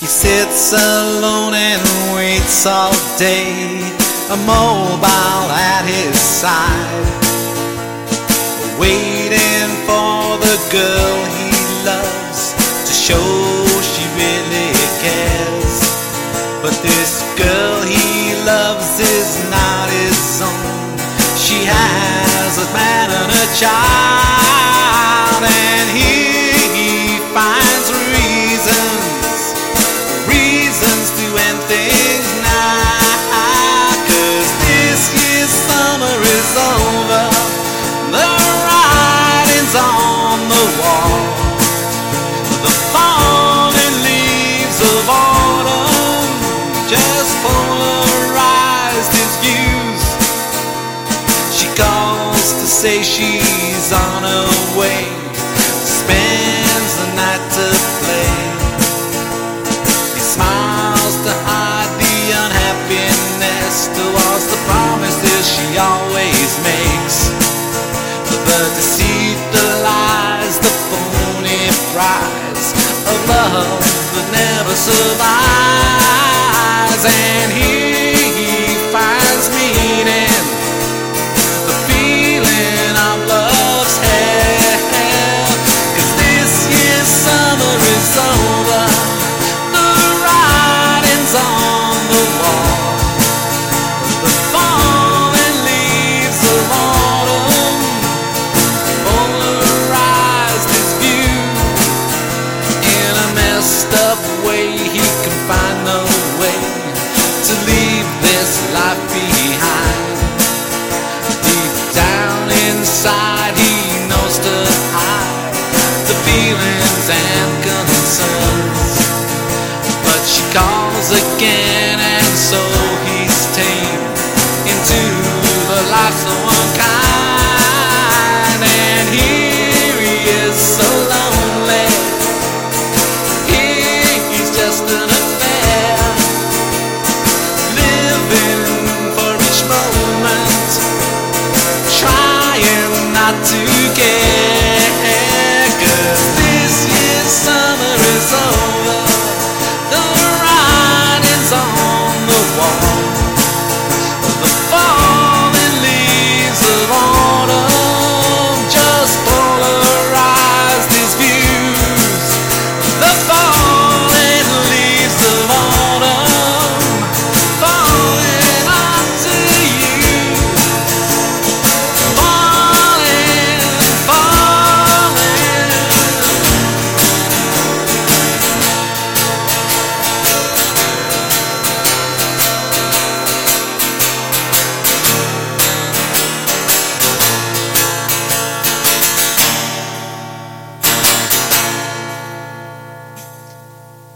He sits alone and waits all day, immobile at his side, waiting for the girl he loves to show she really cares. But this girl he loves is not his own. She has a man and a child, just polarized his views. She calls to say she's on her way, spends the night to play. He smiles to hide the unhappiness towards the promises she always makes. The deceit, the lies, the phony prize of love that never survives, and again, and so he's tamed into the life so unkind. And here he is so lonely. Here he's just an affair.